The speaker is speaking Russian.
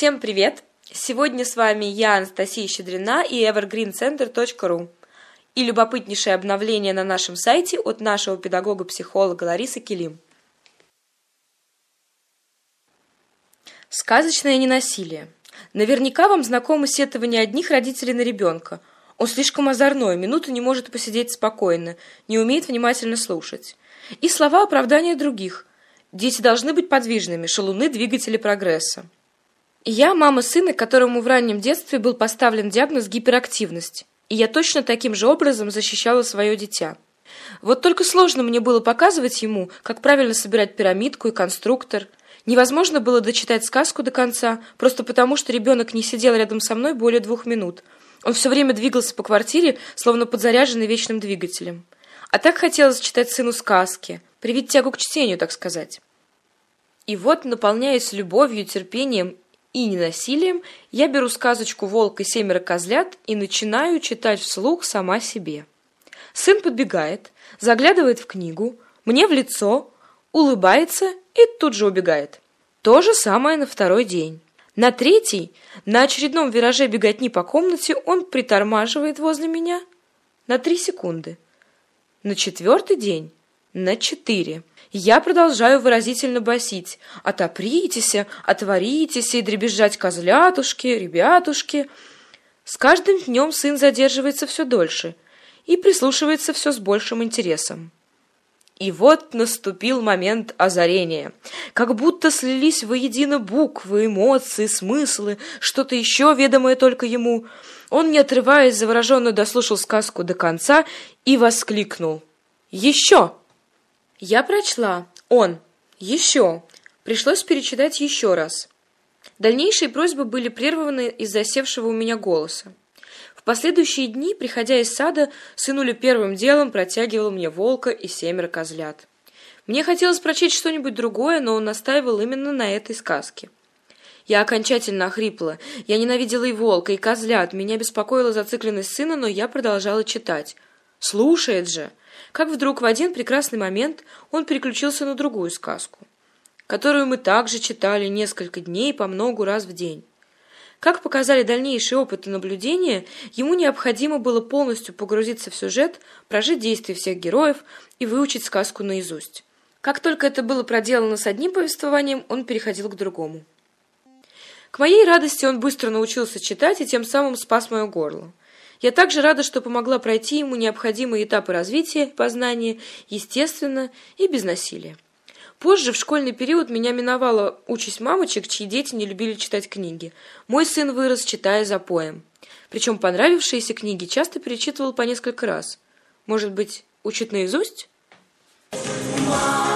Всем привет! Сегодня с вами я, Анастасия Щедрина и evergreencenter.ru и любопытнейшее обновление на нашем сайте от нашего педагога-психолога Ларисы Келим. Сказочное ненасилие. Наверняка вам знакомо сетование одних родителей на ребенка. Он слишком озорной, минуту не может посидеть спокойно, не умеет внимательно слушать. И слова оправдания других. Дети должны быть подвижными, шалуны – двигатели прогресса. Я мама сына, которому в раннем детстве был поставлен диагноз гиперактивность. И я точно таким же образом защищала свое дитя. Вот только сложно мне было показывать ему, как правильно собирать пирамидку и конструктор. Невозможно было дочитать сказку до конца, просто потому что ребенок не сидел рядом со мной более двух минут. Он все время двигался по квартире, словно подзаряженный вечным двигателем. А так хотелось читать сыну сказки, привить тягу к чтению, так сказать. И вот, наполняясь любовью, терпением и ненасилием, я беру сказочку «Волк и семеро козлят» и начинаю читать вслух сама себе. Сын подбегает, заглядывает в книгу, мне в лицо, улыбается и тут же убегает. То же самое на второй день. На третий, на очередном вираже беготни по комнате, он притормаживает возле меня на три секунды. На четвертый день на четыре. Я продолжаю выразительно басить «Отопритесь, отворитесь и дребезжать козлятушки, ребятушки». С каждым днем сын задерживается все дольше и прислушивается все с большим интересом. И вот наступил момент озарения. Как будто слились воедино буквы, эмоции, смыслы, что-то еще ведомое только ему. Он, не отрываясь, завороженно дослушал сказку до конца и воскликнул. «Еще!» Я прочла. Он. Еще. Пришлось перечитать еще раз. Дальнейшие просьбы были прерваны из-за севшего у меня голоса. В последующие дни, приходя из сада, сынуля первым делом протягивал мне волка и семеро козлят. Мне хотелось прочесть что-нибудь другое, но он настаивал именно на этой сказке. Я окончательно охрипла. Я ненавидела и волка, и козлят. Меня беспокоила зацикленность сына, но я продолжала читать. Слушает же как вдруг в один прекрасный момент он переключился на другую сказку, которую мы также читали несколько дней по многу раз в день. Как показали дальнейшие опыты наблюдения, ему необходимо было полностью погрузиться в сюжет, прожить действия всех героев и выучить сказку наизусть. Как только это было проделано с одним повествованием, он переходил к другому. К моей радости он быстро научился читать и тем самым спас мое горло. Я также рада, что помогла пройти ему необходимые этапы развития, познания, естественно и без насилия. Позже, в школьный период, меня миновала участь мамочек, чьи дети не любили читать книги. Мой сын вырос, читая за поем. Причем понравившиеся книги часто перечитывал по несколько раз. Может быть, учит наизусть? Мама.